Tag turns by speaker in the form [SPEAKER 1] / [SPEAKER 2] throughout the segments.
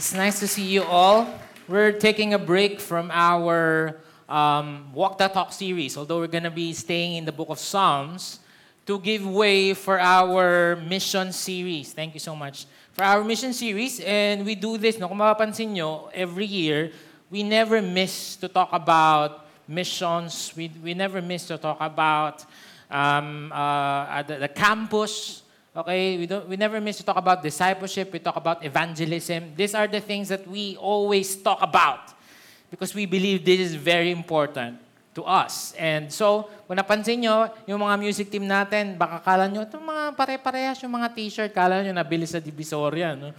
[SPEAKER 1] It's nice to see you all. We're taking a break from our um, Walk the Talk series, although we're going to be staying in the book of Psalms to give way for our mission series. Thank you so much. For our mission series, and we do this, no, kung mapapansin nyo, every year, we never miss to talk about missions. We, we never miss to talk about um, uh, the, the campus, Okay, we, don't, we never miss to talk about discipleship. We talk about evangelism. These are the things that we always talk about because we believe this is very important to us. And so, kung napansin nyo, yung mga music team natin, baka kala nyo, itong mga pare-parehas yung mga t-shirt, kala nyo nabili sa Divisoria. No?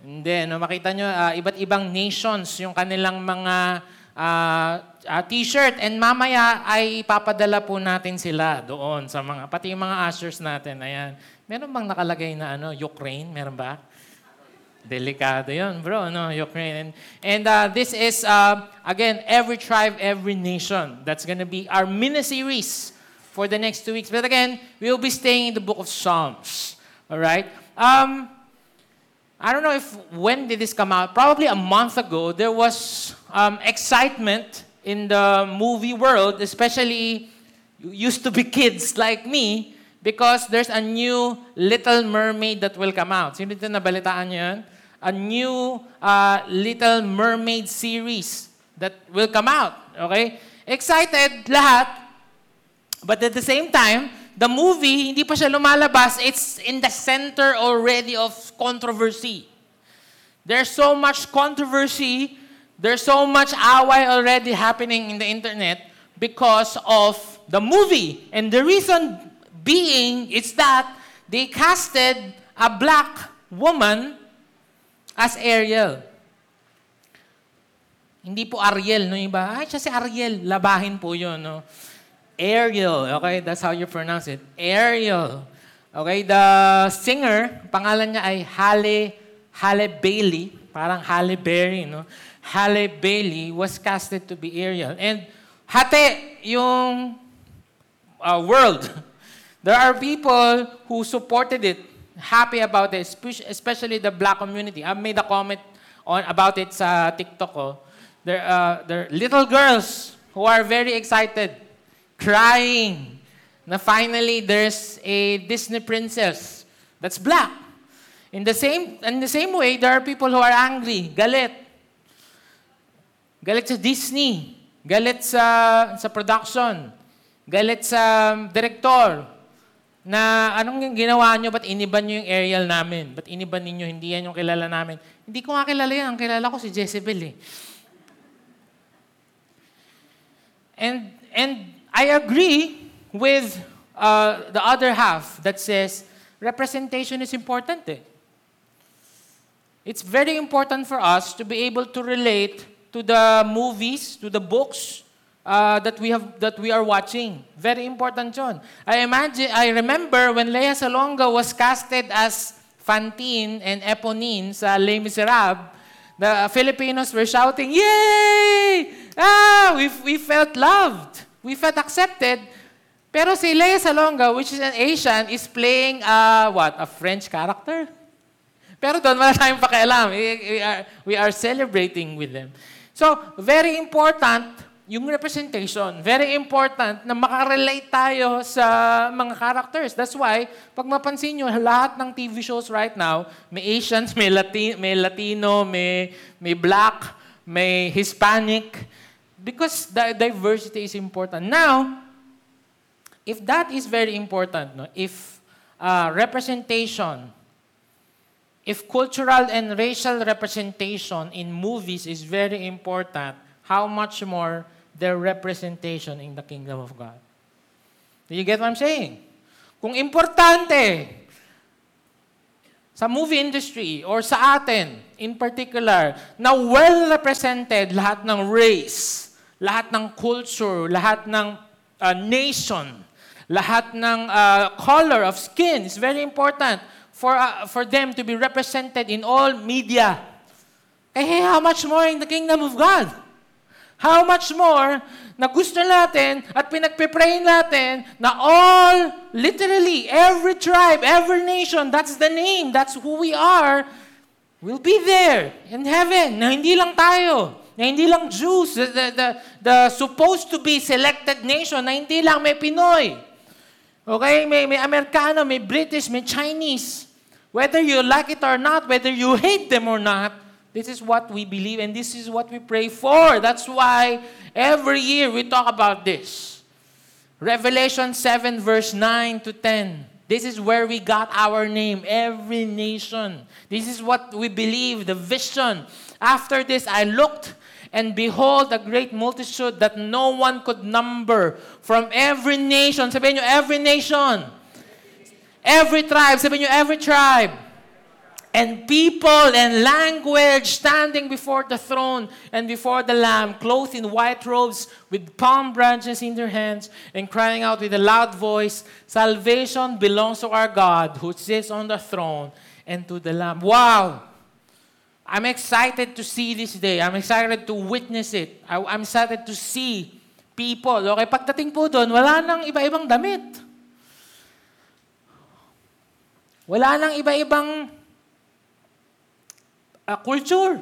[SPEAKER 1] Hindi, no? makita nyo, uh, iba't ibang nations yung kanilang mga uh, uh, t-shirt. And mamaya ay papadala po natin sila doon sa mga, pati yung mga ushers natin. Ayan. Meron bang nakalagay na ano, Ukraine? Meron ba? Delikado yun, bro, no? Ukraine. And, and uh, this is, uh, again, every tribe, every nation. That's gonna be our mini-series for the next two weeks. But again, we will be staying in the book of Psalms. All right? Um, I don't know if when did this come out. Probably a month ago, there was um, excitement in the movie world, especially used to be kids like me, Because there's a new Little Mermaid that will come out. Sino dito nabalitaan niyo yan? A new uh, Little Mermaid series that will come out. Okay? Excited lahat. But at the same time, the movie, hindi pa siya lumalabas. It's in the center already of controversy. There's so much controversy. There's so much away already happening in the internet because of the movie. And the reason being is that they casted a black woman as Ariel. Hindi po Ariel, no? Iba, ay, siya si Ariel. Labahin po yun, no? Ariel, okay? That's how you pronounce it. Ariel. Okay, the singer, pangalan niya ay Halle, Halle Bailey. Parang Halle Berry, no? Halle Bailey was casted to be Ariel. And hati yung uh, world There are people who supported it, happy about it, especially the black community. I made a comment on about it sa TikTok ko. There, uh, there are little girls who are very excited, crying, na finally there's a Disney princess that's black. In the same in the same way, there are people who are angry, galit. Galit sa Disney, galit sa sa production, galit sa director, na anong ginawa nyo, ba't iniban nyo yung aerial namin? Ba't iniban ninyo, hindi yan yung kilala namin? Hindi ko nga kilala yan. Ang kilala ko si Jezebel eh. And, and I agree with uh, the other half that says representation is important eh. It's very important for us to be able to relate to the movies, to the books, uh, that we have that we are watching. Very important yun. I imagine I remember when Lea Salonga was casted as Fantine and Eponine sa Les Miserables, the Filipinos were shouting, "Yay! Ah, we we felt loved. We felt accepted." Pero si Lea Salonga, which is an Asian, is playing a, what? A French character? Pero doon, wala tayong pakialam. We, we, are, we are celebrating with them. So, very important yung representation, very important na makarelate tayo sa mga characters. That's why, pag mapansin nyo, lahat ng TV shows right now, may Asians, may, Lati- may Latino, may, may Black, may Hispanic, because the diversity is important. Now, if that is very important, no, if uh, representation, if cultural and racial representation in movies is very important, how much more their representation in the kingdom of God. Do you get what I'm saying? Kung importante sa movie industry or sa atin in particular na well represented lahat ng race, lahat ng culture, lahat ng uh, nation, lahat ng uh, color of skin is very important for uh, for them to be represented in all media. Eh, how much more in the kingdom of God? How much more na gusto natin at pinagpipray natin na all, literally, every tribe, every nation, that's the name, that's who we are, will be there in heaven na hindi lang tayo, na hindi lang Jews, the, the, the, the supposed to be selected nation, na hindi lang may Pinoy. Okay? May, may Amerikano, may British, may Chinese. Whether you like it or not, whether you hate them or not, this is what we believe and this is what we pray for. That's why every year we talk about this. Revelation 7 verse 9 to 10. This is where we got our name, every nation. This is what we believe, the vision. After this, I looked, and behold, a great multitude that no one could number from every nation. Sabihin nyo, every nation. Every tribe. Sabihin nyo, every tribe and people and language standing before the throne and before the Lamb, clothed in white robes with palm branches in their hands, and crying out with a loud voice, Salvation belongs to our God who sits on the throne and to the Lamb. Wow! I'm excited to see this day. I'm excited to witness it. I'm excited to see people. Okay, pagdating po doon, wala nang iba-ibang damit. Wala nang iba-ibang uh, culture.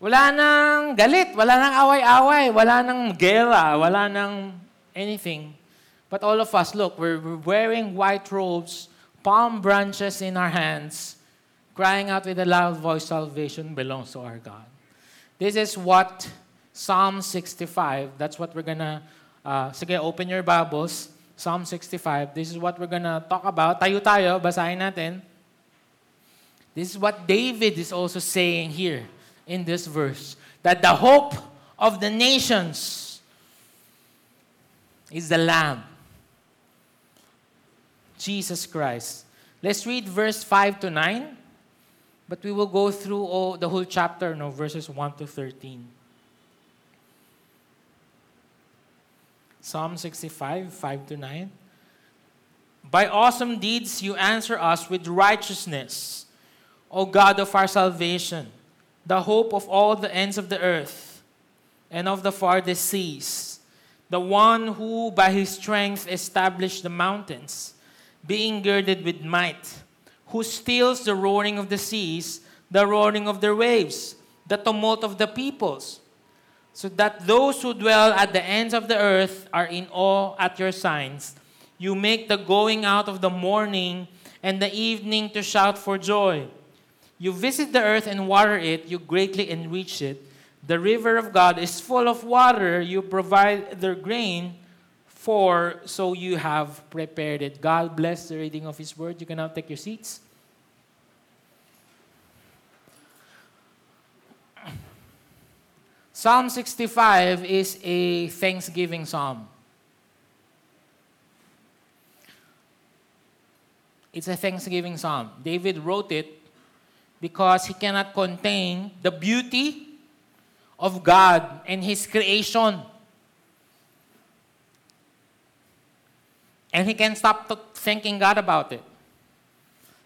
[SPEAKER 1] Wala nang galit, wala nang away-away, wala nang gera, wala nang anything. But all of us, look, we're, wearing white robes, palm branches in our hands, crying out with a loud voice, salvation belongs to our God. This is what Psalm 65, that's what we're gonna, uh, sige, open your Bibles, Psalm 65, this is what we're gonna talk about. Tayo tayo, basahin natin. This is what David is also saying here in this verse that the hope of the nations is the Lamb, Jesus Christ. Let's read verse 5 to 9, but we will go through all, the whole chapter, no, verses 1 to 13. Psalm 65, 5 to 9. By awesome deeds you answer us with righteousness O God of our salvation, the hope of all the ends of the earth and of the farthest seas, the one who by his strength established the mountains, being girded with might, who stills the roaring of the seas, the roaring of their waves, the tumult of the peoples, so that those who dwell at the ends of the earth are in awe at your signs. You make the going out of the morning and the evening to shout for joy. You visit the earth and water it, you greatly enrich it. The river of God is full of water, you provide their grain, for so you have prepared it. God bless the reading of His word. You can now take your seats. Psalm 65 is a thanksgiving psalm. It's a thanksgiving psalm. David wrote it because he cannot contain the beauty of God and His creation. And he can't stop thanking God about it.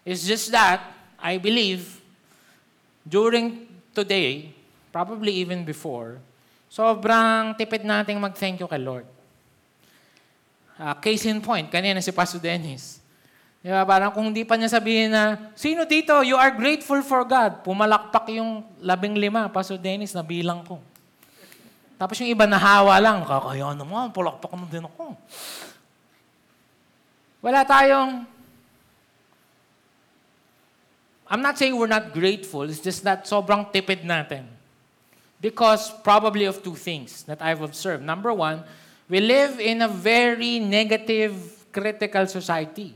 [SPEAKER 1] It's just that, I believe, during today, probably even before, sobrang tipid nating mag-thank you kay Lord. Uh, case in point, kanina si Pastor Dennis. Di ba? Parang kung hindi pa niya sabihin na, sino dito, you are grateful for God. Pumalakpak yung labing lima. Pastor Dennis, nabilang ko. Tapos yung iba nahawa lang. Kakaya naman, palakpak mo din ako. Wala tayong... I'm not saying we're not grateful. It's just that sobrang tipid natin. Because probably of two things that I've observed. Number one, we live in a very negative, critical society.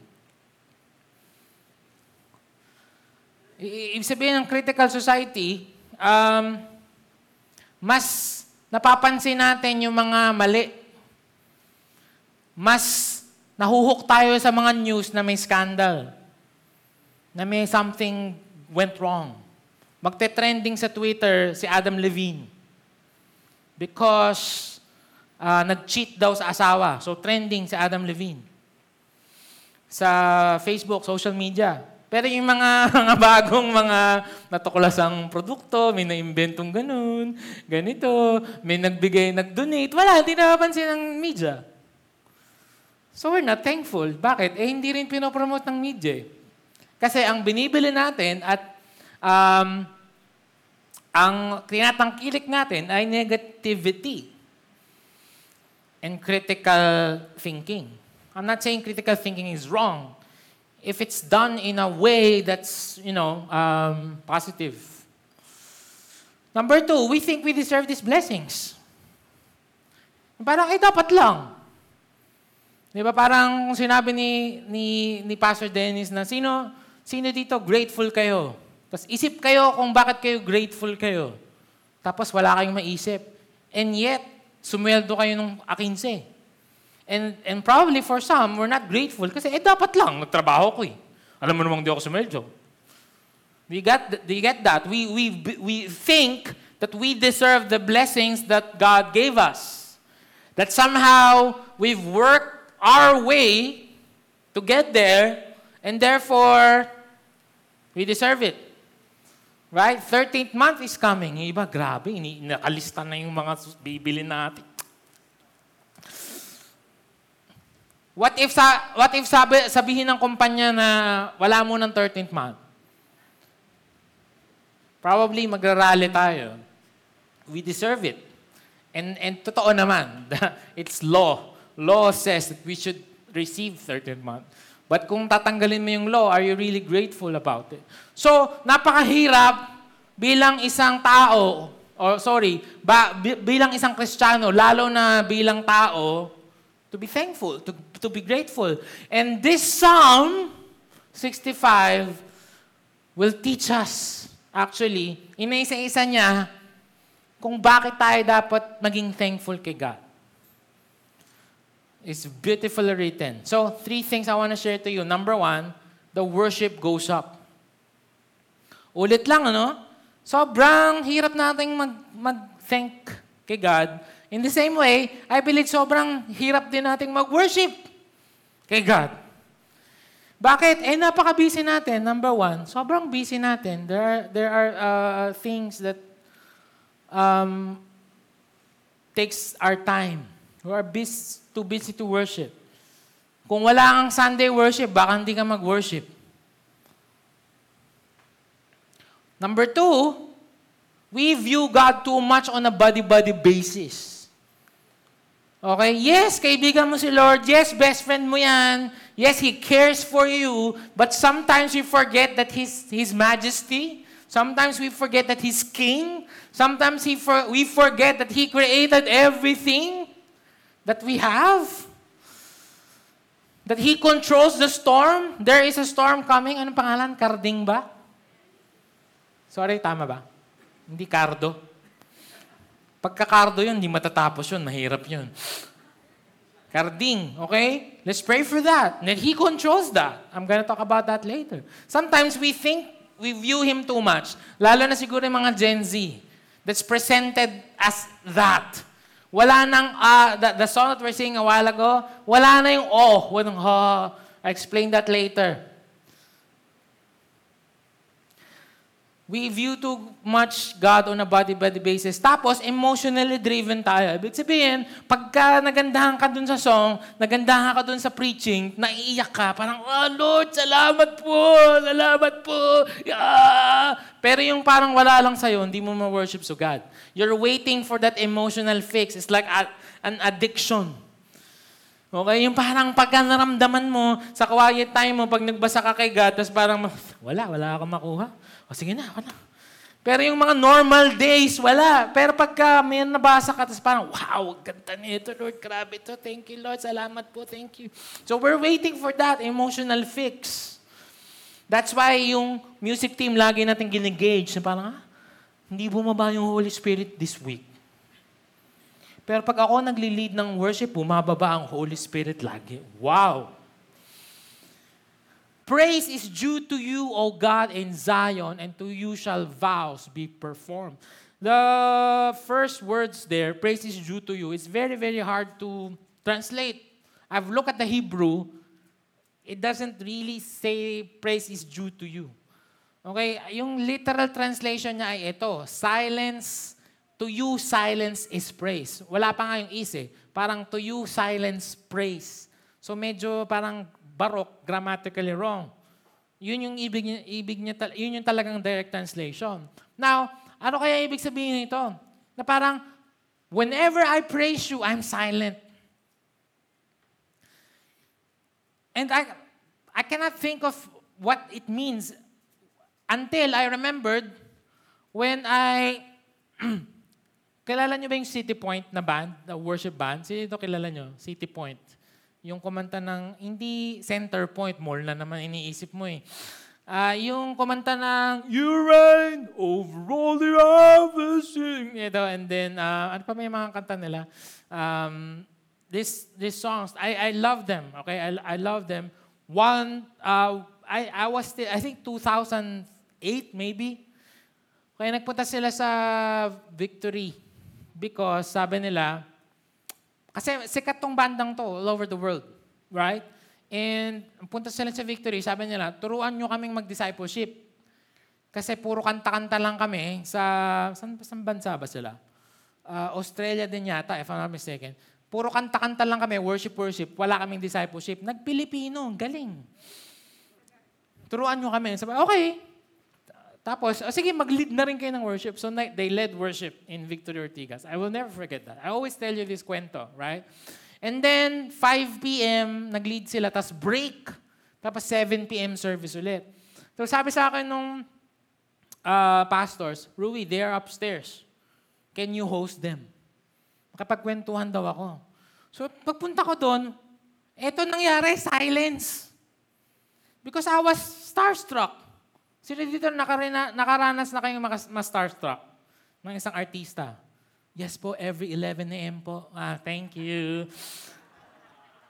[SPEAKER 1] Ibig sabihin ng critical society, um, mas napapansin natin yung mga mali. Mas nahuhok tayo sa mga news na may scandal. Na may something went wrong. Magte-trending sa Twitter si Adam Levine. Because uh, nag-cheat daw sa asawa. So trending si Adam Levine. Sa Facebook, social media, pero yung mga, mga bagong mga natuklasang produkto, may naimbentong ganun, ganito, may nagbigay, nag-donate, wala, hindi napapansin ng media. So we're not thankful. Bakit? Eh, hindi rin pinopromote ng media. Eh. Kasi ang binibili natin at um, ang tinatangkilik natin ay negativity and critical thinking. I'm not saying critical thinking is wrong if it's done in a way that's, you know, um, positive. Number two, we think we deserve these blessings. Parang, eh, dapat lang. Di ba parang sinabi ni, ni, ni Pastor Dennis na sino, sino dito grateful kayo? Tapos isip kayo kung bakit kayo grateful kayo. Tapos wala kayong maisip. And yet, sumweldo kayo ng akinse. And, and probably for some, we're not grateful kasi eh dapat lang, nagtrabaho ko eh. Alam mo namang di ako sumweldo. Do you get, do you get that? We, we, we think that we deserve the blessings that God gave us. That somehow we've worked our way to get there, and therefore, we deserve it. Right? 13th month is coming. Iba, grabe, nakalista na yung mga bibili natin. What if sa what if sabi, sabihin ng kumpanya na wala mo ng 13th month? Probably magrarally tayo. We deserve it. And and totoo naman, it's law. Law says that we should receive 13th month. But kung tatanggalin mo yung law, are you really grateful about it? So, napakahirap bilang isang tao, or sorry, ba, bilang isang Kristiyano, lalo na bilang tao, to be thankful, to, to be grateful. And this Psalm 65 will teach us, actually, inaisa-isa niya, kung bakit tayo dapat maging thankful kay God. It's beautifully written. So, three things I want to share to you. Number one, the worship goes up. Ulit lang, ano? Sobrang hirap nating mag, mag-thank kay God. In the same way, I believe sobrang hirap din nating mag-worship kay God. Bakit? Eh, napaka-busy natin. Number one, sobrang busy natin. There are, there are uh, things that um, takes our time. We are busy, too busy to worship. Kung wala kang Sunday worship, baka hindi ka mag-worship. Number two, we view God too much on a body-body basis. Okay? Yes, kaibigan mo si Lord. Yes, best friend mo yan. Yes, He cares for you. But sometimes we forget that His, His majesty. Sometimes we forget that He's King. Sometimes he for, we forget that He created everything that we have. That He controls the storm. There is a storm coming. Anong pangalan? Karding ba? Sorry, tama ba? Hindi kardo. Pagka-kardo yun, hindi matatapos yun. Mahirap yun. Karding, okay? Let's pray for that. And He controls that. I'm gonna talk about that later. Sometimes we think we view Him too much. Lalo na siguro yung mga Gen Z that's presented as that. Wala nang, uh, the, the song that we're singing a while ago, wala na yung oh, walang ha. I explain that later. We view too much God on a body-body basis. Tapos, emotionally driven tayo. Ibig sabihin, pagka nagandahan ka dun sa song, nagandahan ka dun sa preaching, naiiyak ka, parang, oh Lord, salamat po, salamat po. Yeah. Pero yung parang wala lang sa'yo, hindi mo ma-worship so God. You're waiting for that emotional fix. It's like a, an addiction. Okay? Yung parang pagka naramdaman mo sa quiet time mo, pag nagbasa ka kay God, tapos parang, wala, wala akong makuha. O sige na, wala. Pero yung mga normal days, wala. Pero pagka may nabasa ka, tapos parang, wow, ganda nito, Lord, grabe to. Thank you, Lord. Salamat po, thank you. So we're waiting for that emotional fix. That's why yung music team lagi natin ginengage na parang, ah, hindi bumaba yung Holy Spirit this week. Pero pag ako nagli-lead ng worship, bumababa ang Holy Spirit lagi. Wow! Praise is due to you, O God, in Zion, and to you shall vows be performed. The first words there, praise is due to you, it's very, very hard to translate. I've looked at the Hebrew, it doesn't really say praise is due to you. Okay, yung literal translation niya ay ito, silence, to you silence is praise. Wala pa nga yung is eh. Parang to you silence praise. So medyo parang barok, grammatically wrong. Yun yung ibig ibig niya yun yung talagang direct translation. Now, ano kaya ibig sabihin nito? Na parang, whenever I praise you, I'm silent. And I, I cannot think of what it means until I remembered when I, kilala niyo ba yung City Point na band, the worship band? Sino kilala niyo? City Point. Yung kumanta ng, hindi center point, mall na naman iniisip mo eh. Ah, yung kumanta ng, You reign over all the everything. Ito, and then, ah, ano pa may mga kanta nila? Um, this, these songs, I, I love them, okay? I, I love them. One, uh, I, I was still, I think 2008 maybe. Kaya nagpunta sila sa Victory because sabi nila, kasi sikat tong bandang to all over the world, right? And punta sila sa Victory, sabi nila, turuan nyo kaming mag-discipleship. Kasi puro kanta-kanta lang kami sa, saan, saan bansa ba sila? Uh, Australia din yata, if I'm not mistaken. Puro kanta-kanta lang kami, worship-worship, wala kaming discipleship. Nag-Pilipino, galing. Turuan nyo kami. Sabi, okay. Tapos, oh, sige, mag-lead na rin kayo ng worship. So, they led worship in Victory Ortigas. I will never forget that. I always tell you this kwento, right? And then, 5 p.m., nag-lead sila, tapos break. Tapos 7 p.m. service ulit. So, sabi sa akin nung uh, pastors, Rui, they're upstairs. Can you host them? Makapagkwentuhan daw ako. So, pagpunta ko doon, eto nangyari, silence. Because I was starstruck. Sino dito nakarina, nakaranas na kayong ma-starstruck ng isang artista? Yes po, every 11 a.m. po. Ah, thank you.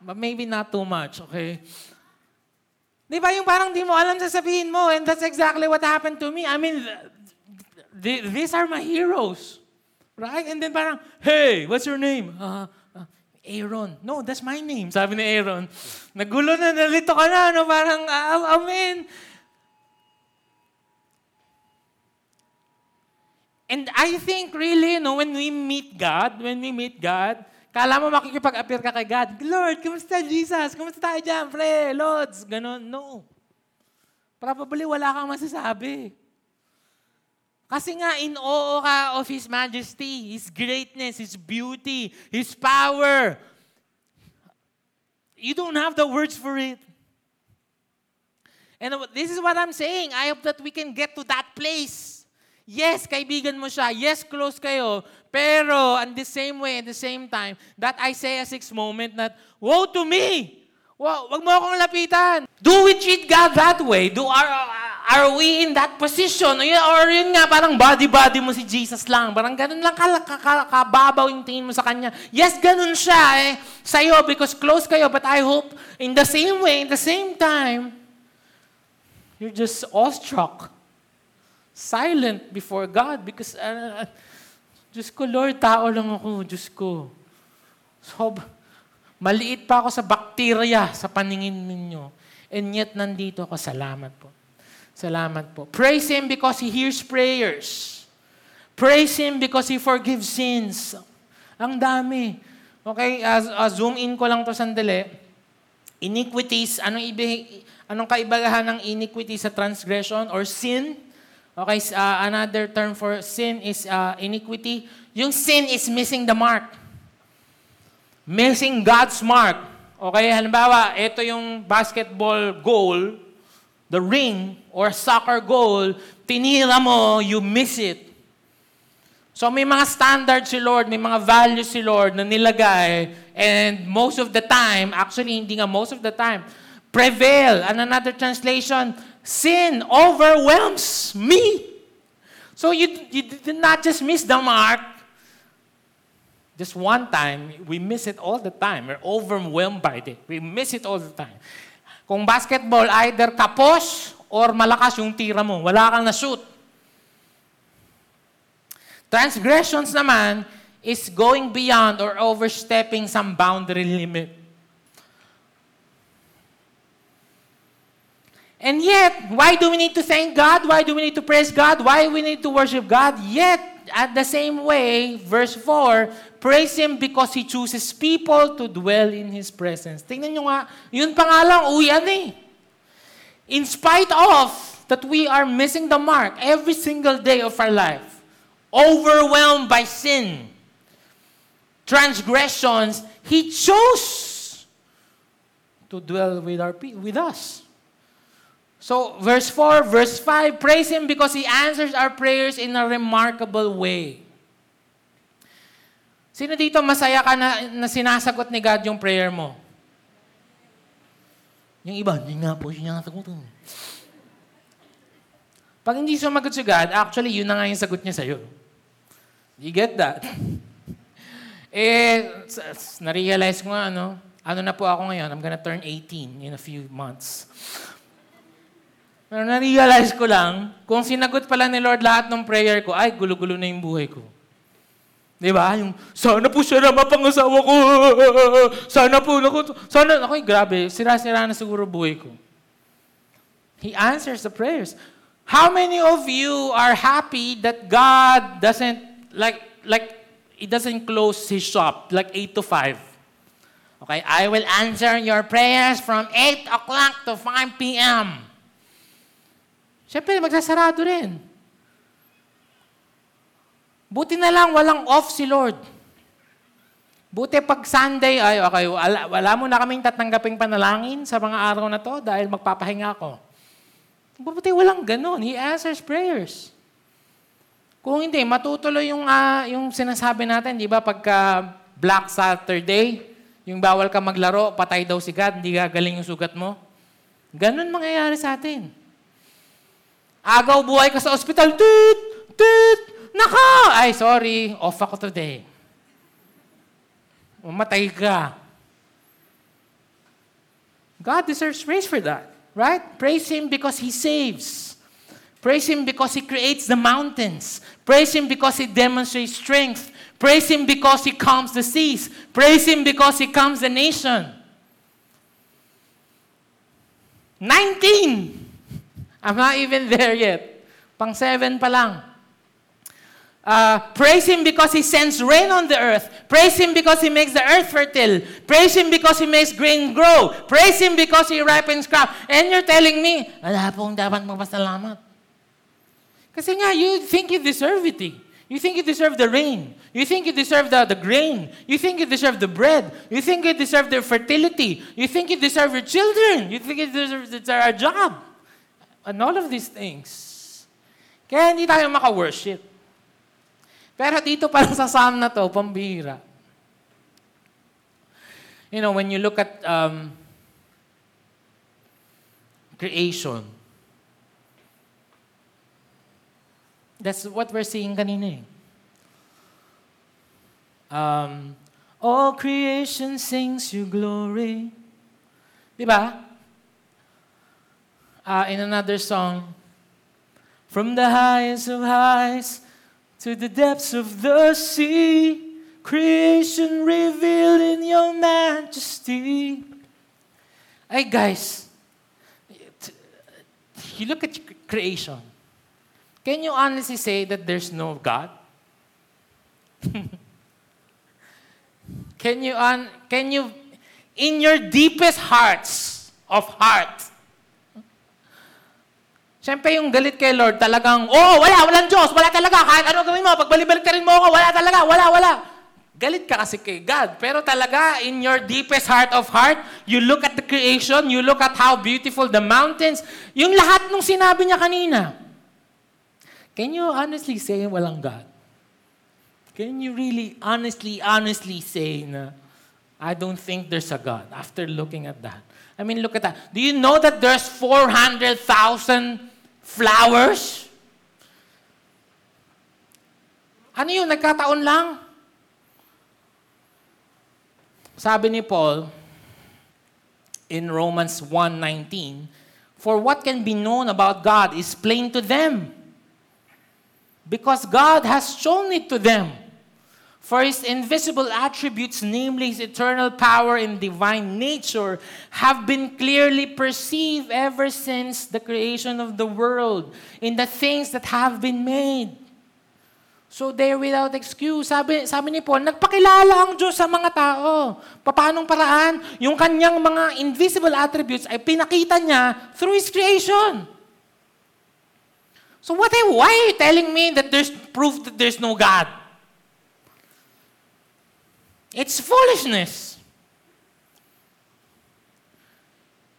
[SPEAKER 1] But maybe not too much, okay? Di ba yung parang di mo alam sasabihin mo and that's exactly what happened to me. I mean, th- these are my heroes. Right? And then parang, hey, what's your name? Uh, uh, Aaron. No, that's my name, sabi ni Aaron. Nagulo na, nalito ka na, no? parang, uh, amen. And I think really, no, when we meet God, when we meet God, kala mo makikipag-appear ka kay God, Lord, kumusta Jesus? Kumusta tayo dyan, pre? Lords? Ganon. No. Probably wala kang masasabi. Kasi nga, in awe ka of His majesty, His greatness, His beauty, His power. You don't have the words for it. And this is what I'm saying. I hope that we can get to that place Yes, kaibigan mo siya. Yes, close kayo. Pero, in the same way, at the same time, that Isaiah 6 moment that, Woe to me! Wow, wag mo akong lapitan. Do we treat God that way? Do are, are we in that position? Or yun, or yun nga, parang body-body mo si Jesus lang. Parang ganun lang kababaw yung tingin mo sa Kanya. Yes, ganun siya eh, sa'yo because close kayo. But I hope in the same way, in the same time, you're just awestruck silent before God because, uh, Diyos ko, Lord, tao lang ako, Diyos ko. So, maliit pa ako sa bakterya sa paningin ninyo. And yet, nandito ako. Salamat po. Salamat po. Praise Him because He hears prayers. Praise Him because He forgives sins. Ang dami. Okay, as, uh, zoom in ko lang to sandali. Iniquities, anong, ibig, anong kaibagahan ng iniquity sa transgression or sin? Okay, uh, another term for sin is uh, iniquity. Yung sin is missing the mark. Missing God's mark. Okay, halimbawa, ito yung basketball goal, the ring, or soccer goal, tinira mo, you miss it. So may mga standards si Lord, may mga values si Lord na nilagay, and most of the time, actually hindi nga most of the time, prevail. And another translation, sin overwhelms me. So you, you did not just miss the mark just one time. We miss it all the time. We're overwhelmed by it. We miss it all the time. Kung basketball, either kapos or malakas yung tira mo. Wala kang na-shoot. Transgressions naman is going beyond or overstepping some boundary limit. And yet, why do we need to thank God? Why do we need to praise God? Why we need to worship God? Yet, at the same way, verse 4, praise Him because He chooses people to dwell in His presence. Tingnan nyo nga, yun pa nga lang, uyan eh. in spite of that we are missing the mark every single day of our life, overwhelmed by sin, transgressions, He chose to dwell with, our, with us. So, verse 4, verse 5, praise Him because He answers our prayers in a remarkable way. Sino dito masaya ka na, na sinasagot ni God yung prayer mo? Yung iba, hindi nga po siya nasagutan. Pag hindi sumagot si God, actually, yun na nga yung sagot niya sa'yo. You get that? eh, na-realize ko nga, ano, ano na po ako ngayon, I'm gonna turn 18 in a few months. Pero na-realize ko lang, kung sinagot pala ni Lord lahat ng prayer ko, ay, gulo-gulo na yung buhay ko. Di ba? Yung, sana po siya na mapangasawa ko. Sana po, naku, sana, ako, grabe, sira-sira na siguro buhay ko. He answers the prayers. How many of you are happy that God doesn't, like, like, He doesn't close His shop, like 8 to 5? Okay, I will answer your prayers from 8 o'clock to 5 p.m. Siyempre, magsasarado rin. Buti na lang walang off si Lord. Buti pag Sunday, ay okay, wala, wala mo na kaming tatanggaping panalangin sa mga araw na to dahil magpapahinga ako. Buti walang ganun. He answers prayers. Kung hindi, matutuloy yung, uh, yung sinasabi natin, di ba, pagka Black Saturday, yung bawal ka maglaro, patay daw si God, hindi gagaling yung sugat mo. Ganun mangyayari sa atin. Agaw buhay ka sa ospital, tit, tit, Nako! Ay, sorry. Off ako today. Umatay ka. God deserves praise for that. Right? Praise Him because He saves. Praise Him because He creates the mountains. Praise Him because He demonstrates strength. Praise Him because He calms the seas. Praise Him because He calms the nation. 19! I'm not even there yet. Pang 7 pa lang. Uh, praise Him because He sends rain on the earth. Praise Him because He makes the earth fertile. Praise Him because He makes grain grow. Praise Him because He ripens crop. And you're telling me, wala pong dapat magpasalamat. Kasi nga, you think you deserve it eh. You think you deserve the rain. You think you deserve the, the grain. You think you deserve the bread. You think you deserve the fertility. You think you deserve your children. You think you deserve, deserve a job. And all of these things. Kaya hindi tayo maka-worship. Pero dito pa lang sa psalm na to, pambira. You know, when you look at um, creation, that's what we're seeing kanina eh. Um, all creation sings your glory. Di ba? Uh, in another song, From the highest of highs, to the depths of the sea, creation revealed in your majesty. Hey guys, you look at creation. Can you honestly say that there's no God? can you un, can you in your deepest hearts of heart Siyempre, yung galit kay Lord, talagang, oh, wala, walang Diyos, wala talaga, kahit ano gawin mo, pagbalibalik ka rin mo ako, wala talaga, wala, wala. Galit ka kasi kay God. Pero talaga, in your deepest heart of heart, you look at the creation, you look at how beautiful the mountains, yung lahat nung sinabi niya kanina. Can you honestly say walang God? Can you really honestly, honestly say na, I don't think there's a God after looking at that? I mean, look at that. Do you know that there's 400,000 Flowers? Ano yun? Nagkataon lang? Sabi ni Paul in Romans 1.19, For what can be known about God is plain to them, because God has shown it to them. For his invisible attributes, namely his eternal power and divine nature, have been clearly perceived ever since the creation of the world in the things that have been made. So they're without excuse. Sabi, sabi ni Paul, nagpakilala ang Diyos sa mga tao. Paanong paraan? Yung kanyang mga invisible attributes ay pinakita niya through His creation. So what why are you telling me that there's proof that there's no God? It's foolishness.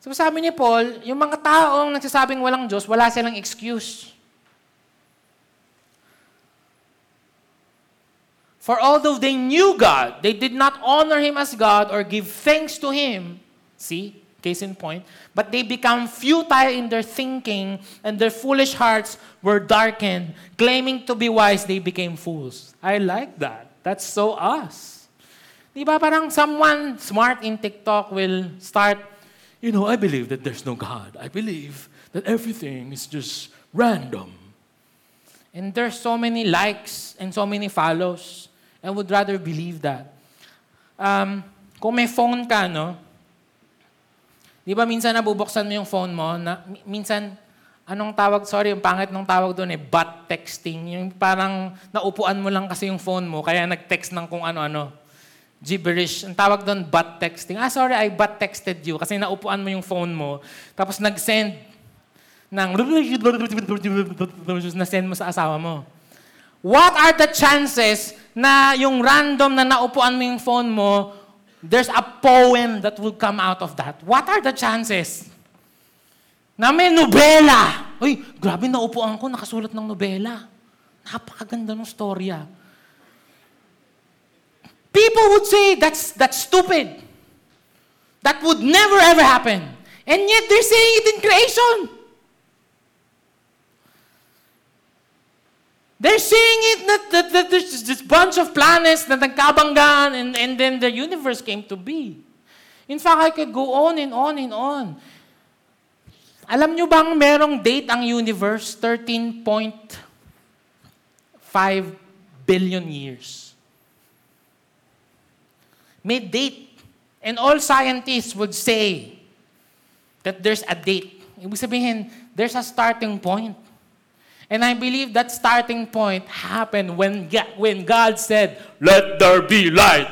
[SPEAKER 1] So sabi ni Paul, yung mga taong nagsasabing walang Diyos, wala silang excuse. For although they knew God, they did not honor Him as God or give thanks to Him. See? Case in point. But they become futile in their thinking, and their foolish hearts were darkened. Claiming to be wise, they became fools. I like that. That's so us. Di ba parang someone smart in TikTok will start, you know, I believe that there's no God. I believe that everything is just random. And there's so many likes and so many follows. and would rather believe that. Um, kung may phone ka, no? Di ba minsan nabubuksan mo yung phone mo, na, minsan, anong tawag, sorry, yung pangit nung tawag doon eh, butt texting. Yung parang naupuan mo lang kasi yung phone mo, kaya nag-text ng kung ano-ano. Gibberish. Ang tawag doon, butt texting. Ah, sorry, I butt texted you kasi naupuan mo yung phone mo. Tapos nag-send ng na-send mo sa asawa mo. What are the chances na yung random na naupuan mo yung phone mo, there's a poem that will come out of that? What are the chances? Na may nobela. Uy, grabe naupuan ko, nakasulat ng nobela. Napakaganda ng storya. People would say, that's, that's stupid. That would never ever happen. And yet they're saying it in creation. They're saying it that, that, that there's this bunch of planets na nagkabanggaan and, and then the universe came to be. In fact, I could go on and on and on. Alam nyo bang merong date ang universe? 13.5 billion years. May date. And all scientists would say that there's a date. Ibig sabihin, there's a starting point. And I believe that starting point happened when, when God said, Let there be light.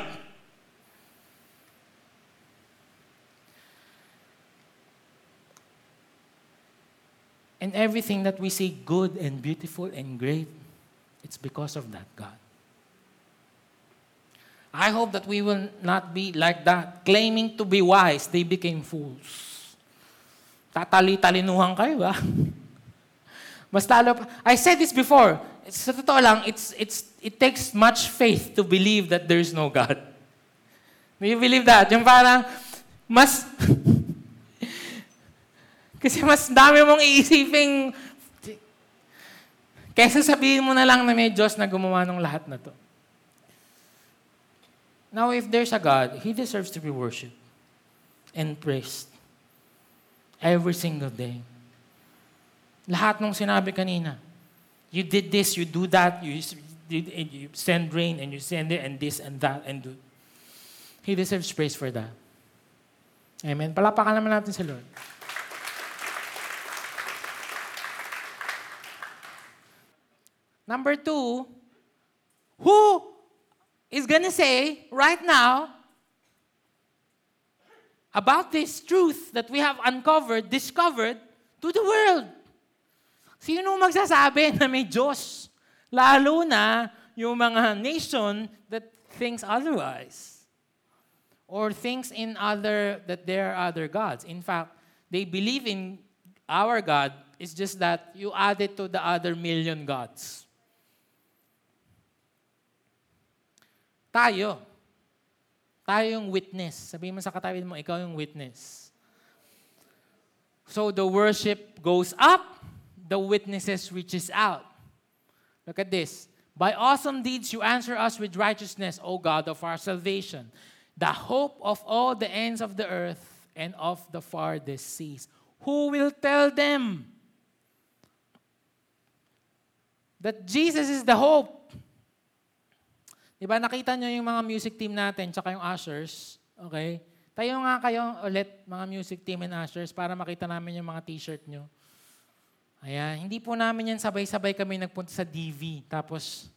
[SPEAKER 1] And everything that we see good and beautiful and great, it's because of that God. I hope that we will not be like that. Claiming to be wise, they became fools. Tatali-talinuhan kayo, ba? Mas lalo pa. I said this before. Sa totoo lang, it's, it's, it takes much faith to believe that there's no God. Do you believe that? Yung parang, mas, kasi mas dami mong iisiping, kaysa sabihin mo na lang na may Diyos na gumawa ng lahat na to. Now, if there's a God, He deserves to be worshipped and praised every single day. Lahat ng sinabi kanina. You did this, you do that, you, you send rain, and you send it, and this, and that, and do. He deserves praise for that. Amen. Palapakan naman natin si Lord. Number two, who is going to say right now about this truth that we have uncovered, discovered to the world? Sino magsasabi na may Diyos? Lalo na yung mga nation that thinks otherwise. Or thinks in other, that there are other gods. In fact, they believe in our God. It's just that you add it to the other million gods. Tayo. Tayo yung witness. Sabihin mo sa katabi mo, ikaw yung witness. So the worship goes up the witnesses reaches out. Look at this. By awesome deeds you answer us with righteousness, O God of our salvation, the hope of all the ends of the earth and of the farthest seas. Who will tell them that Jesus is the hope? Diba, nakita nyo yung mga music team natin, tsaka yung ushers, okay? Tayo nga kayo ulit, mga music team and ushers, para makita namin yung mga t-shirt nyo. Ayan, hindi po namin yan sabay-sabay kami nagpunta sa DV. Tapos,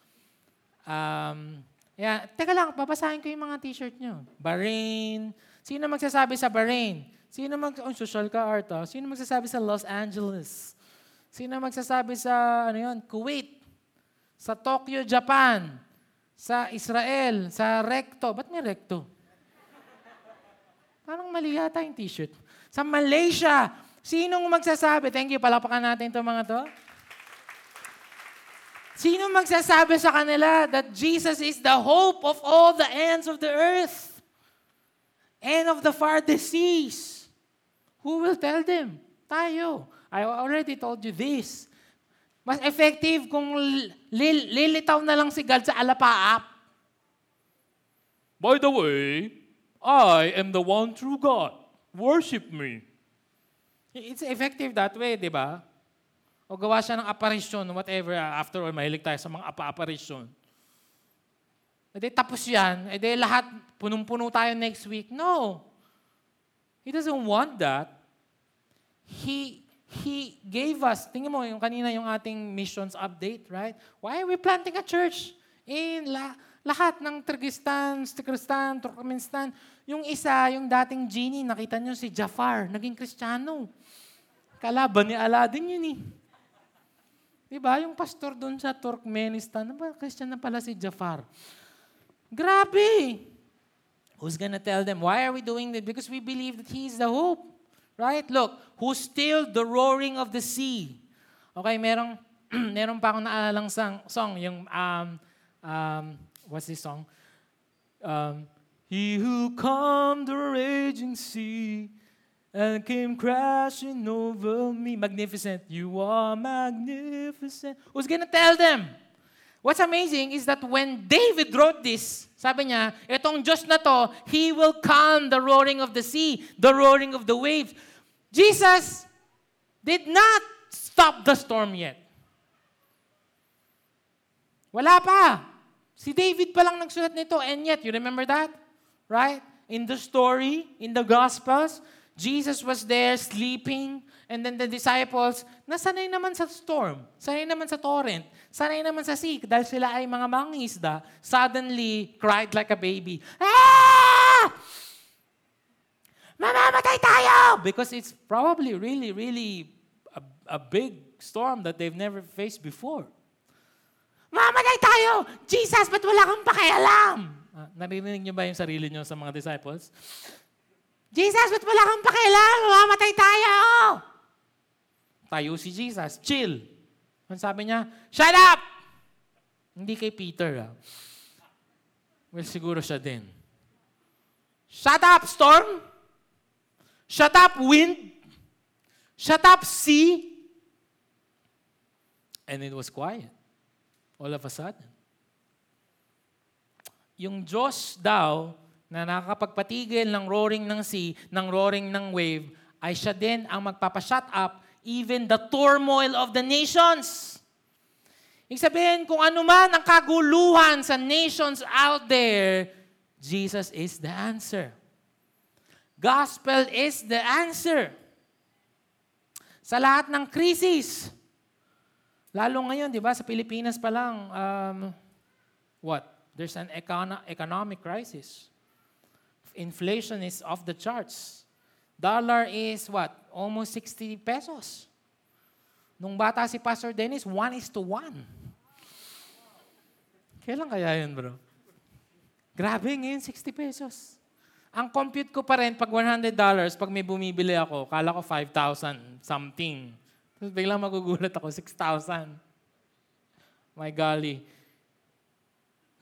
[SPEAKER 1] Um, yeah, teka lang, babasahin ko yung mga t-shirt nyo. Bahrain. Sino magsasabi sa Bahrain? Sino mag... Oh, social ka, Art. ah. Sino magsasabi sa Los Angeles? Sino magsasabi sa, ano yun, Kuwait? Sa Tokyo, Japan? Sa Israel? Sa Recto? Ba't may Recto? Parang mali yata yung t-shirt. Sa Malaysia, sinong magsasabi? Thank you, palapakan natin itong mga to. Sino magsasabi sa kanila that Jesus is the hope of all the ends of the earth and of the farthest seas? Who will tell them? Tayo. I already told you this. Mas effective kung lil- lilitaw na lang si God sa alapaap. By the way, I am the one true God. Worship me. It's effective that way, di ba? O gawa siya ng apparition, whatever, after all, mahilig tayo sa mga apa-apparition. E di tapos yan, e di lahat, punong-puno tayo next week. No. He doesn't want that. He, He gave us, tingnan mo, yung kanina yung ating missions update, right? Why are we planting a church? In la, lahat ng Turkistan, Turkistan, Turkmenistan, yung isa, yung dating genie, nakita nyo si Jafar, naging Kristiyano. Kalaban ni Aladdin yun eh. Di ba? Yung pastor doon sa Turkmenistan, ba, Christian na pala si Jafar. Grabe! Who's gonna tell them, why are we doing this? Because we believe that He is the hope. Right? Look, who stilled the roaring of the sea. Okay, merong, meron pa akong naalalang song, song yung, um, um, what's this song? Um, He who calmed the raging sea and came crashing over me. Magnificent. You are magnificent. Who's gonna tell them? What's amazing is that when David wrote this, sabi niya, itong Diyos na to, He will calm the roaring of the sea, the roaring of the waves. Jesus did not stop the storm yet. Wala pa. Si David pa lang nagsulat nito, and yet, you remember that? Right? In the story, in the Gospels, Jesus was there sleeping, and then the disciples, nasanay naman sa storm, sanay naman sa torrent, sanay naman sa sea, dahil sila ay mga mangisda, suddenly cried like a baby, Ah! Mamamatay tayo! Because it's probably really, really a, a big storm that they've never faced before. Mamamatay tayo! Jesus, ba't wala kang pakialam? Ah, narinig niyo ba yung sarili niyo sa mga disciples? Jesus, ba't wala kang pakialam? Mamamatay tayo! Tayo si Jesus. Chill. Ang sabi niya, shut up! Hindi kay Peter. Ah. Well, siguro siya din. Shut up, storm! Shut up, wind! Shut up, sea! And it was quiet. All of a sudden. Yung Diyos daw na nakakapagpatigil ng roaring ng sea, ng roaring ng wave, ay siya din ang magpapashut up even the turmoil of the nations. Ibig sabihin, kung ano man ang kaguluhan sa nations out there, Jesus is the answer. Gospel is the answer. Sa lahat ng krisis, lalo ngayon, di ba, sa Pilipinas pa lang, um, what? There's an econo- economic crisis. Inflation is off the charts. Dollar is what? Almost 60 pesos. Nung bata si Pastor Dennis, 1 is to 1. Kailan kaya yun, bro? Grabe ngayon, 60 pesos. Ang compute ko pa rin, pag $100, pag may bumibili ako, kala ko 5,000 something. Tapos biglang magugulat ako, 6,000. My golly.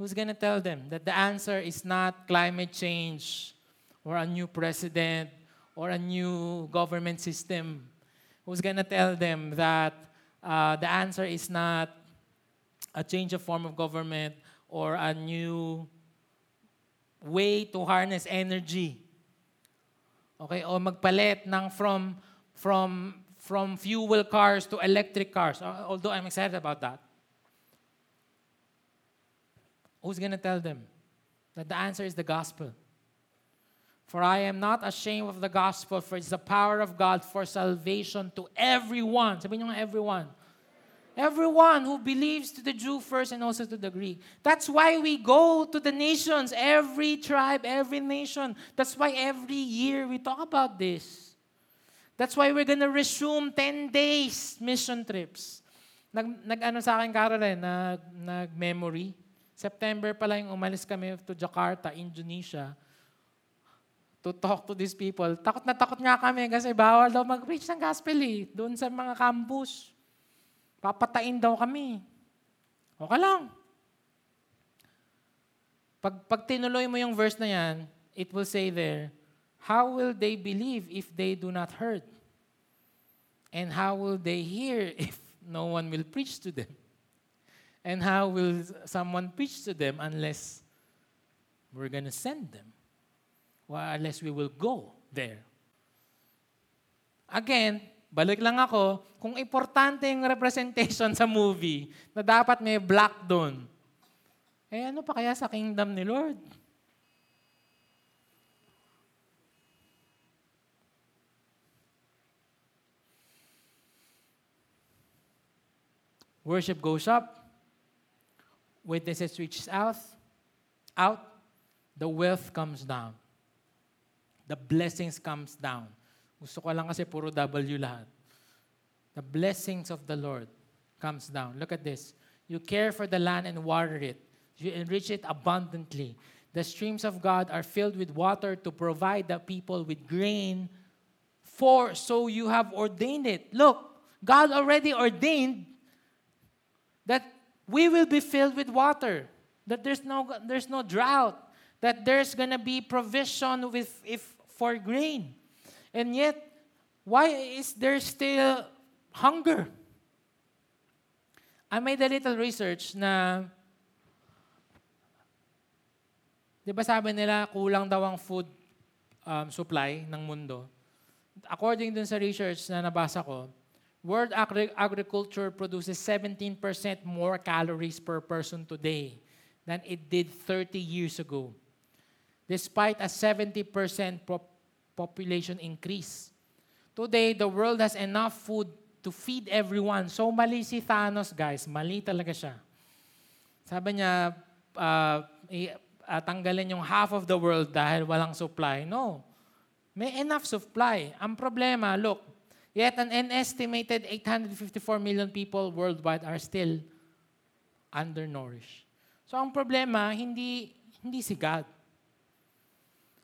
[SPEAKER 1] Who's gonna tell them that the answer is not climate change or a new president or a new government system? Who's going to tell them that uh, the answer is not a change of form of government or a new way to harness energy? Okay, o magpalit ng from from from fuel cars to electric cars. Uh, Although I'm excited about that. Who's going to tell them that the answer is the gospel? For I am not ashamed of the gospel, for it's the power of God for salvation to everyone. Sabihin niyo nga, everyone. Everyone who believes to the Jew first and also to the Greek. That's why we go to the nations, every tribe, every nation. That's why every year we talk about this. That's why we're gonna resume 10 days mission trips. Nag, nag-ano sa akin, Caroline, nag, nag-memory. September pala yung umalis kami to Jakarta, Indonesia, to talk to these people. Takot na takot nga kami kasi bawal daw mag-preach ng gospel eh, doon sa mga campus. Papatain daw kami. Okay lang. Pag, pag tinuloy mo yung verse na yan, it will say there, How will they believe if they do not heard? And how will they hear if no one will preach to them? And how will someone preach to them unless we're to send them? Well, unless we will go there. Again, balik lang ako, kung importante yung representation sa movie, na dapat may black doon, eh ano pa kaya sa kingdom ni Lord? Worship goes up, witnesses reaches out, out, the wealth comes down. The blessings comes down. Gusto ko lang kasi puro W lahat. The blessings of the Lord comes down. Look at this. You care for the land and water it. You enrich it abundantly. The streams of God are filled with water to provide the people with grain. For so you have ordained it. Look, God already ordained that we will be filled with water. That there's no there's no drought. That there's gonna be provision with if for grain. And yet, why is there still hunger? I made a little research na, di ba sabi nila, kulang daw ang food um, supply ng mundo. According dun sa research na nabasa ko, world agri- agriculture produces 17% more calories per person today than it did 30 years ago. Despite a 70% pop- population increase. Today, the world has enough food to feed everyone. So mali si Thanos, guys. Mali talaga siya. Sabi niya, uh, uh, tanggalin yung half of the world dahil walang supply. No. May enough supply. Ang problema, look, yet an estimated 854 million people worldwide are still undernourished. So ang problema, hindi, hindi si God.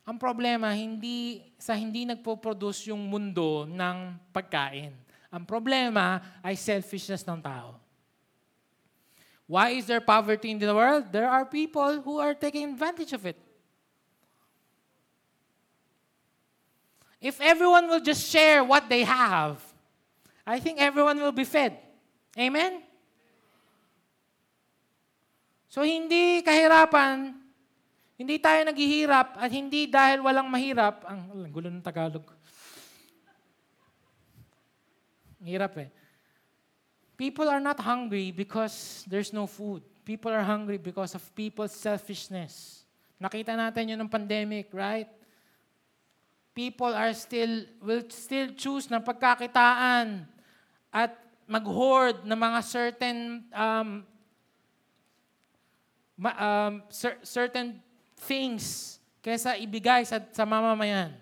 [SPEAKER 1] Ang problema, hindi sa hindi nagpo-produce yung mundo ng pagkain. Ang problema ay selfishness ng tao. Why is there poverty in the world? There are people who are taking advantage of it. If everyone will just share what they have, I think everyone will be fed. Amen? So hindi kahirapan hindi tayo naghihirap at hindi dahil walang mahirap. Ang gulo ng Tagalog. Hirap eh. People are not hungry because there's no food. People are hungry because of people's selfishness. Nakita natin yun ng pandemic, right? People are still, will still choose ng pagkakitaan at mag-hoard ng mga certain um, um, cer- certain things kaysa ibigay sa, sa mamamayan.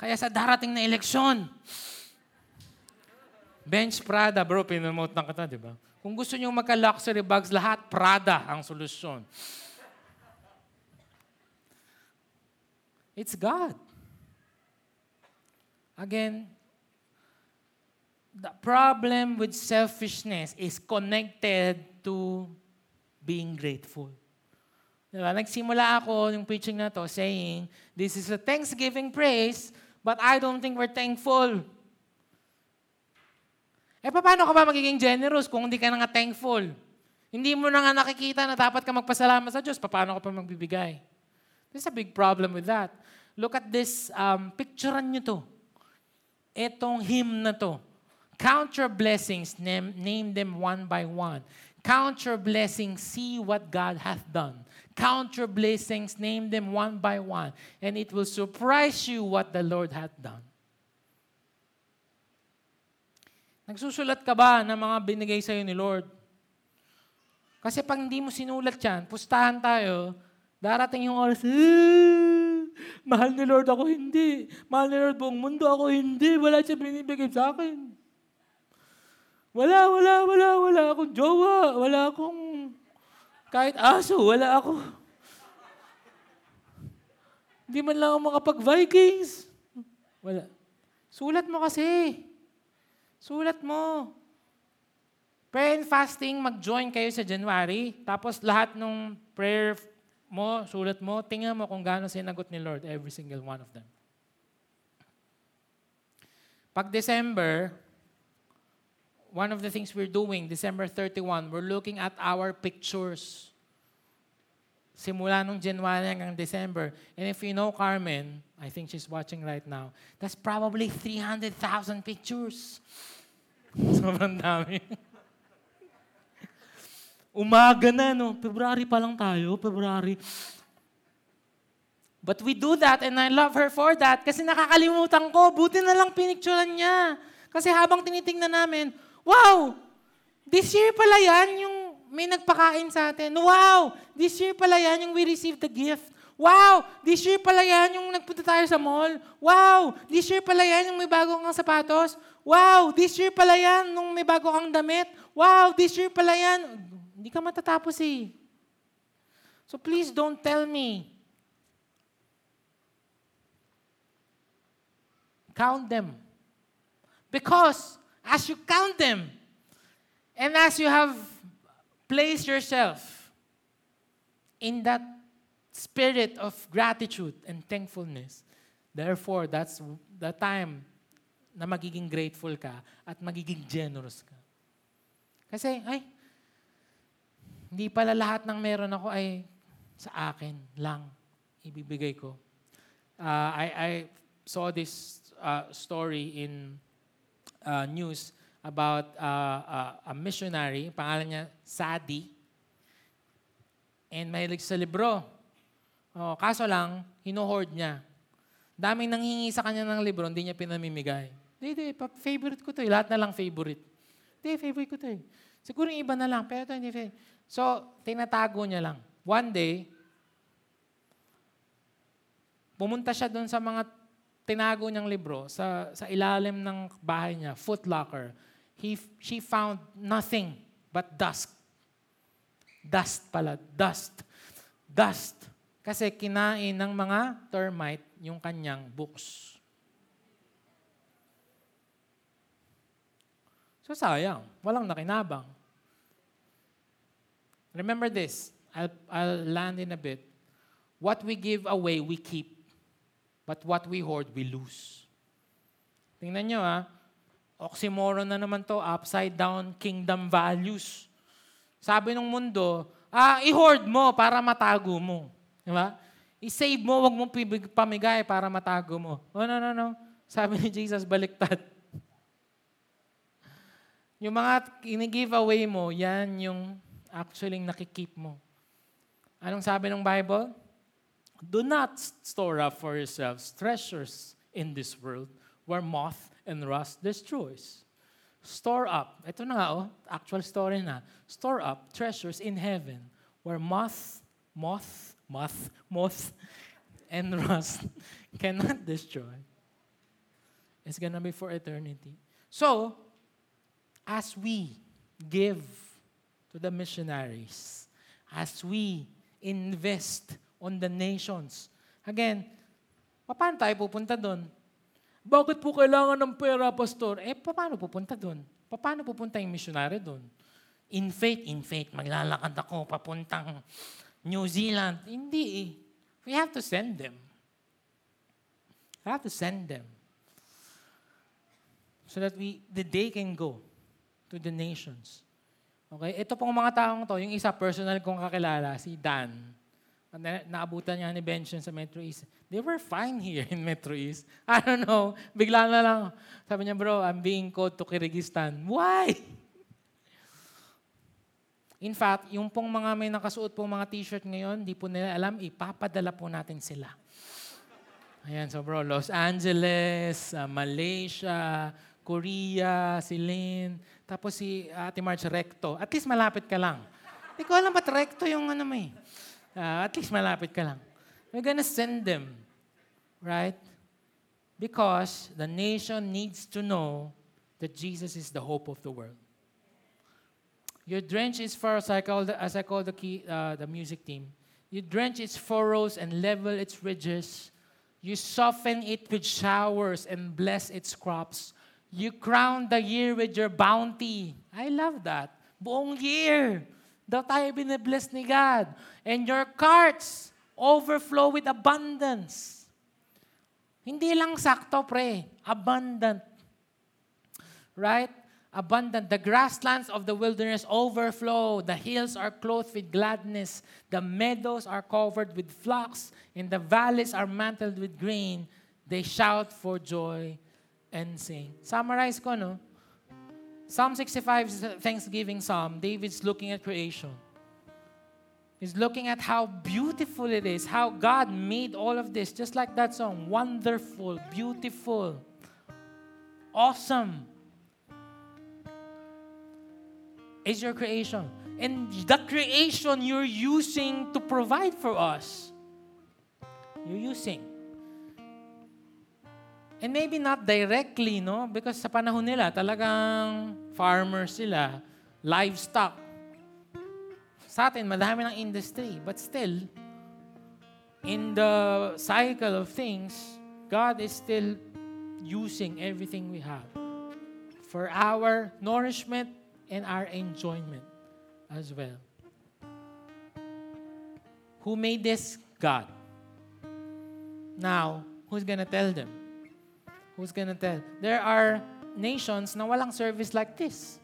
[SPEAKER 1] Kaya sa darating na eleksyon, bench Prada, bro, pinamote ng kita, di ba? Kung gusto nyo magka-luxury bags, lahat Prada ang solusyon. It's God. Again, the problem with selfishness is connected to being grateful. Diba? Nagsimula ako yung preaching na to saying, this is a thanksgiving praise, but I don't think we're thankful. Eh, paano ka ba magiging generous kung hindi ka na nga thankful? Hindi mo na nga nakikita na dapat ka magpasalamat sa Diyos, paano ka pa magbibigay? There's a big problem with that. Look at this, um, picturean nyo to. Etong hymn na to. Count your blessings, name, name them one by one. Count your blessings, see what God hath done. Count your blessings, name them one by one, and it will surprise you what the Lord hath done. Nagsusulat ka ba ng mga binigay sa'yo ni Lord? Kasi pag hindi mo sinulat yan, pustahan tayo, darating yung oras, "Ah, mahal ni Lord ako, hindi. Mahal ni Lord buong mundo ako, hindi. Wala siya binibigay sa akin. Wala, wala, wala, wala akong jowa. Wala akong kahit aso, wala ako. Hindi man lang ako makapag-Vikings. Wala. Sulat mo kasi. Sulat mo. Prayer and fasting, mag-join kayo sa January. Tapos lahat ng prayer mo, sulat mo, tingnan mo kung gaano sinagot ni Lord every single one of them. Pag December, one of the things we're doing, December 31, we're looking at our pictures. Simula nung January hanggang December. And if you know Carmen, I think she's watching right now, that's probably 300,000 pictures. Sobrang dami. Umaga na, no? February pa lang tayo, February. But we do that and I love her for that kasi nakakalimutan ko. Buti na lang pinicturean niya. Kasi habang tinitingnan namin, wow! This year pala yan yung may nagpakain sa atin. Wow! This year pala yan yung we received the gift. Wow! This year pala yan yung nagpunta tayo sa mall. Wow! This year pala yan yung may bago kang sapatos. Wow! This year pala yan nung may bago kang damit. Wow! This year pala yan. Hindi ka matatapos eh. So please don't tell me. Count them. Because as you count them, and as you have placed yourself in that spirit of gratitude and thankfulness, therefore, that's the time na magiging grateful ka at magiging generous ka. Kasi, ay, hindi pala lahat ng meron ako ay sa akin lang ibibigay ko. Uh, I, I saw this uh, story in uh, news about uh, uh, a missionary, pangalan niya Sadi, and mahilig sa libro. Oh, kaso lang, hinohoard niya. Daming nanghingi sa kanya ng libro, hindi niya pinamimigay. Hindi, hindi, favorite ko to eh. Lahat na lang favorite. Hindi, favorite ko to eh. Siguro yung iba na lang, pero ito hindi. So, tinatago niya lang. One day, pumunta siya doon sa mga tinago niyang libro sa, sa ilalim ng bahay niya, footlocker. He, she found nothing but dust. Dust pala, dust. Dust. Kasi kinain ng mga termite yung kanyang books. So sayang, walang nakinabang. Remember this. I'll, I'll land in a bit. What we give away, we keep. But what we hoard, we lose. Tingnan nyo ha. Oxymoron na naman to. Upside down kingdom values. Sabi ng mundo, ah, i-hoard mo para matago mo. Di ba? I-save mo, wag mong pamigay para matago mo. Oh, no, no, no. Sabi ni Jesus, baliktad. Yung mga ini-give away mo, yan yung actually nakikip mo. Anong sabi ng Bible? Do not store up for yourselves treasures in this world where moth and rust destroys. Store up. Ito na nga, oh, actual story na. Store up treasures in heaven where moth, moth, moth, moth, and rust cannot destroy. It's gonna be for eternity. So, as we give to the missionaries as we invest on the nations. Again, paano tayo pupunta doon? Bakit po kailangan ng pera, Pastor? Eh, paano pupunta doon? Paano pupunta yung missionary doon? In faith, in faith, maglalakad ako papuntang New Zealand. Hindi eh. We have to send them. We have to send them. So that we, the day can go to the nations. Okay? Ito pong mga taong to, yung isa personal kong kakilala, si Dan. Na, naabutan niya ni Benson sa Metro East. They were fine here in Metro East. I don't know. Bigla na lang. Sabi niya, bro, I'm being called to Kyrgyzstan. Why? In fact, yung pong mga may nakasuot pong mga t-shirt ngayon, di po nila alam, ipapadala po natin sila. Ayan, so bro, Los Angeles, uh, Malaysia, Korea, si Lynn, tapos si Ate March Recto. At least malapit ka lang. Hindi ko alam ba't Recto yung ano may. Uh, at least malapit ka lang. We're gonna send them. Right? Because the nation needs to know that Jesus is the hope of the world. Your drench is as I call the, as I call the, key, uh, the music team, you drench its furrows and level its ridges. You soften it with showers and bless its crops. You crown the year with your bounty. I love that. Buong year. Daw tayo binibless ni God. And your carts overflow with abundance. Hindi lang sakto, pre. Abundant. Right? Abundant. The grasslands of the wilderness overflow. The hills are clothed with gladness. The meadows are covered with flocks. And the valleys are mantled with grain. They shout for joy and sing. Summarize ko, no? Psalm 65 is a Thanksgiving psalm. David's looking at creation. He's looking at how beautiful it is, how God made all of this, just like that song. Wonderful, beautiful, awesome is your creation. And the creation you're using to provide for us. You're using. And maybe not directly, no? Because sa panahon nila, talagang farmers sila, livestock. Sa atin, madami ng industry. But still, in the cycle of things, God is still using everything we have for our nourishment and our enjoyment as well. Who made this? God. Now, who's gonna tell them? Who's gonna tell? There are nations na walang service like this.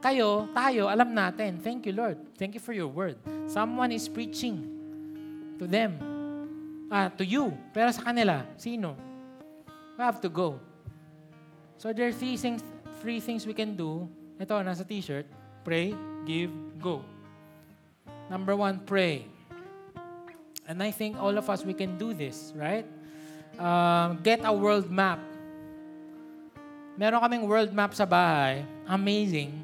[SPEAKER 1] Kayo, tayo, alam natin. Thank you, Lord. Thank you for your word. Someone is preaching to them. Ah, to you. Pero sa kanila, sino? We have to go. So there are three things, three things we can do. Ito, nasa t-shirt. Pray, give, go. Number one, pray. And I think all of us, we can do this, right? Um, get a world map. Meron kaming world map sa bahay. Amazing.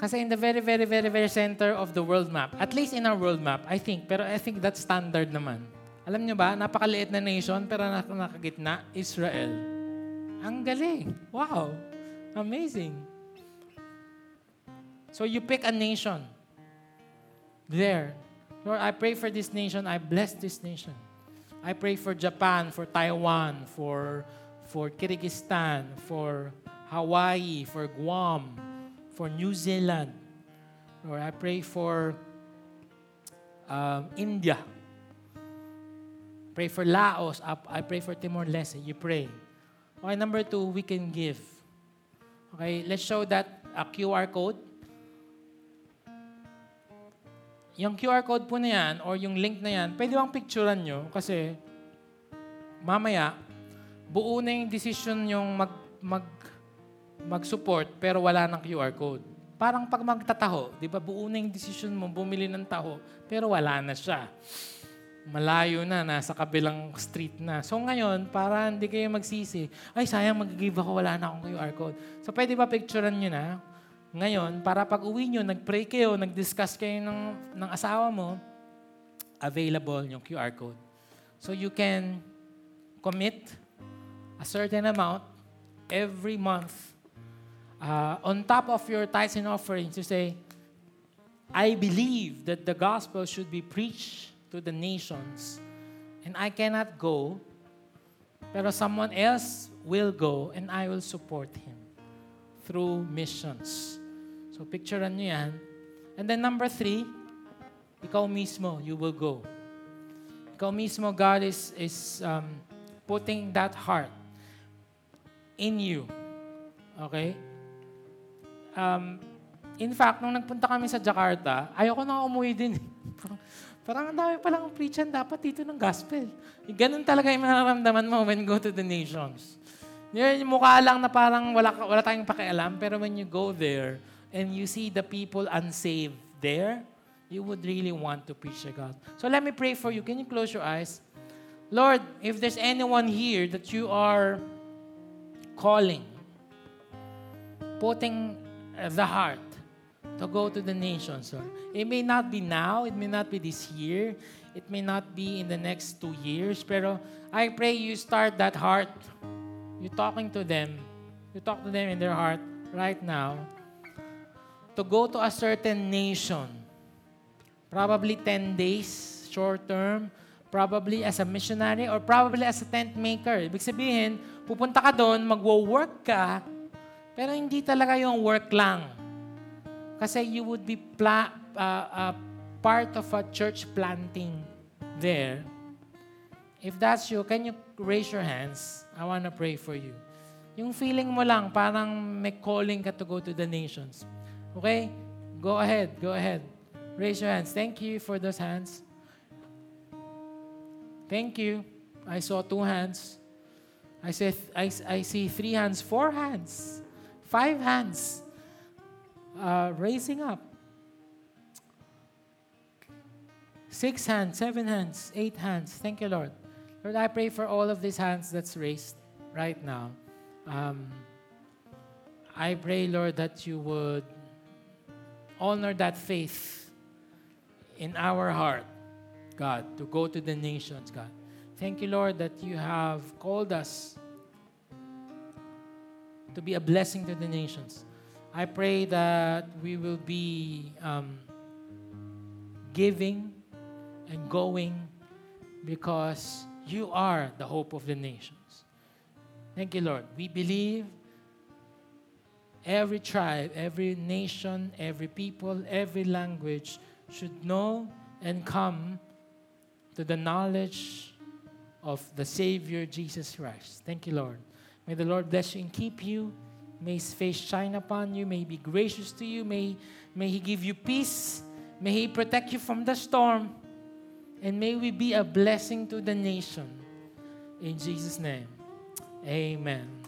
[SPEAKER 1] Kasi in the very, very, very, very center of the world map, at least in our world map, I think, pero I think that's standard naman. Alam nyo ba, napakaliit na nation, pero nak nakagitna, Israel. Ang galing. Wow. Amazing. So you pick a nation. There. Lord, I pray for this nation. I bless this nation. I pray for Japan, for Taiwan, for, for Kyrgyzstan, for Hawaii, for Guam, for New Zealand. Lord, I pray for um, India. Pray for Laos. I pray for Timor-Leste. You pray. Okay, number two, we can give. Okay, let's show that a QR code. Yung QR code po na yan, or yung link na yan, pwede bang picturean nyo? Kasi, mamaya, buo na yung decision yung mag, mag, mag-support, pero wala ng QR code. Parang pag magtataho, di ba, buo na yung decision mo, bumili ng taho, pero wala na siya. Malayo na, nasa kabilang street na. So ngayon, para hindi kayo magsisi, ay sayang mag-give ako, wala na akong QR code. So pwede ba picturean nyo na? Ngayon, para pag uwi nyo, nag-pray kayo, nag-discuss kayo ng, ng asawa mo, available yung QR code. So you can commit a certain amount every month uh, on top of your tithes and offerings to say, I believe that the gospel should be preached to the nations and I cannot go, pero someone else will go and I will support him through missions. So picturean nyo yan. And then number three, ikaw mismo, you will go. Ikaw mismo, God is, is um, putting that heart in you. Okay? Um, in fact, nung nagpunta kami sa Jakarta, ayoko na umuwi din. parang, ang dami palang preachan dapat dito ng gospel. Ganun talaga yung mararamdaman mo when go to the nations. Yung mukha lang na parang wala, wala tayong pakialam, pero when you go there, and you see the people unsaved there, you would really want to preach to God. So let me pray for you. Can you close your eyes? Lord, if there's anyone here that you are calling, putting uh, the heart to go to the nations, Lord. It may not be now, it may not be this year, it may not be in the next two years, pero I pray you start that heart. You're talking to them. You talk to them in their heart right now to go to a certain nation. Probably 10 days, short term, probably as a missionary or probably as a tent maker. Ibig sabihin, pupunta ka doon, magwo-work ka, pero hindi talaga yung work lang. Kasi you would be pla- uh, uh, part of a church planting there. If that's you, can you raise your hands? I want to pray for you. Yung feeling mo lang, parang may calling ka to go to the nations. Okay? Go ahead, go ahead. Raise your hands. Thank you for those hands. Thank you. I saw two hands. I, said, I, I see three hands, four hands, five hands uh, raising up. Six hands, seven hands, eight hands. Thank you, Lord. Lord, I pray for all of these hands that's raised right now. Um, I pray, Lord, that you would honor that faith in our heart, God, to go to the nations, God. Thank you, Lord, that you have called us to be a blessing to the nations. I pray that we will be um, giving and going because you are the hope of the nations. Thank you, Lord. We believe every tribe, every nation, every people, every language should know and come to the knowledge of the Savior Jesus Christ. Thank you, Lord. May the Lord bless you and keep you. May His face shine upon you. May He be gracious to you. May, may He give you peace. May He protect you from the storm. And may we be a blessing to the nation. In Jesus' name, amen.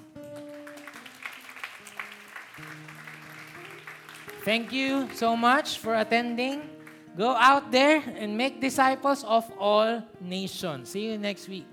[SPEAKER 1] Thank you so much for attending. Go out there and make disciples of all nations. See you next week.